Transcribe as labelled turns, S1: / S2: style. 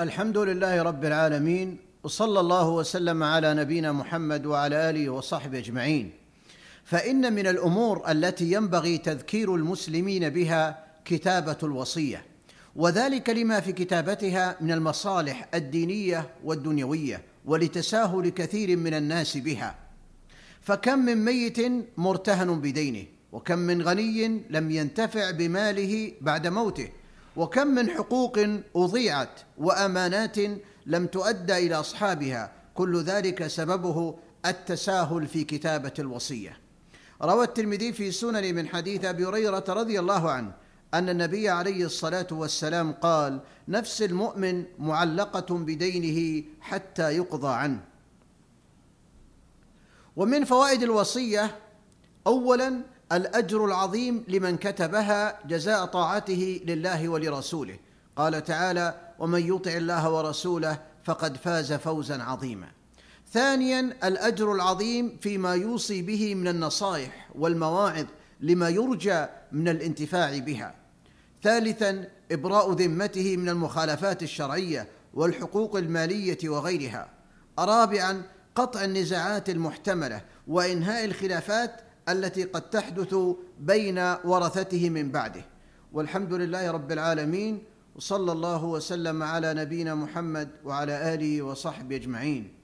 S1: الحمد لله رب العالمين وصلى الله وسلم على نبينا محمد وعلى آله وصحبه أجمعين. فإن من الأمور التي ينبغي تذكير المسلمين بها كتابة الوصية وذلك لما في كتابتها من المصالح الدينية والدنيوية ولتساهل كثير من الناس بها. فكم من ميت مرتهن بدينه وكم من غني لم ينتفع بماله بعد موته وكم من حقوق أضيعت وأمانات لم تؤدى إلى أصحابها. كل ذلك سببه التساهل في كتابة الوصية. روى الترمذي في سنن من حديث أبي هريرة رضي الله عنه أن النبي عليه الصلاة والسلام قال نفس المؤمن معلقة بدينه حتى يقضى عنه. ومن فوائد الوصية اولا الأجر العظيم لمن كتبها جزاء طاعته لله ولرسوله. قال تعالى ومن يطع الله ورسوله فقد فاز فوزا عظيما. ثانيا الأجر العظيم فيما يوصي به من النصائح والمواعظ لما يرجى من الانتفاع بها. ثالثا إبراء ذمته من المخالفات الشرعية والحقوق المالية وغيرها. رابعا قطع النزاعات المحتملة وإنهاء الخلافات التي قد تحدث بين ورثته من بعده. والحمد لله رب العالمين وصلى الله وسلم على نبينا محمد وعلى آله وصحبه أجمعين.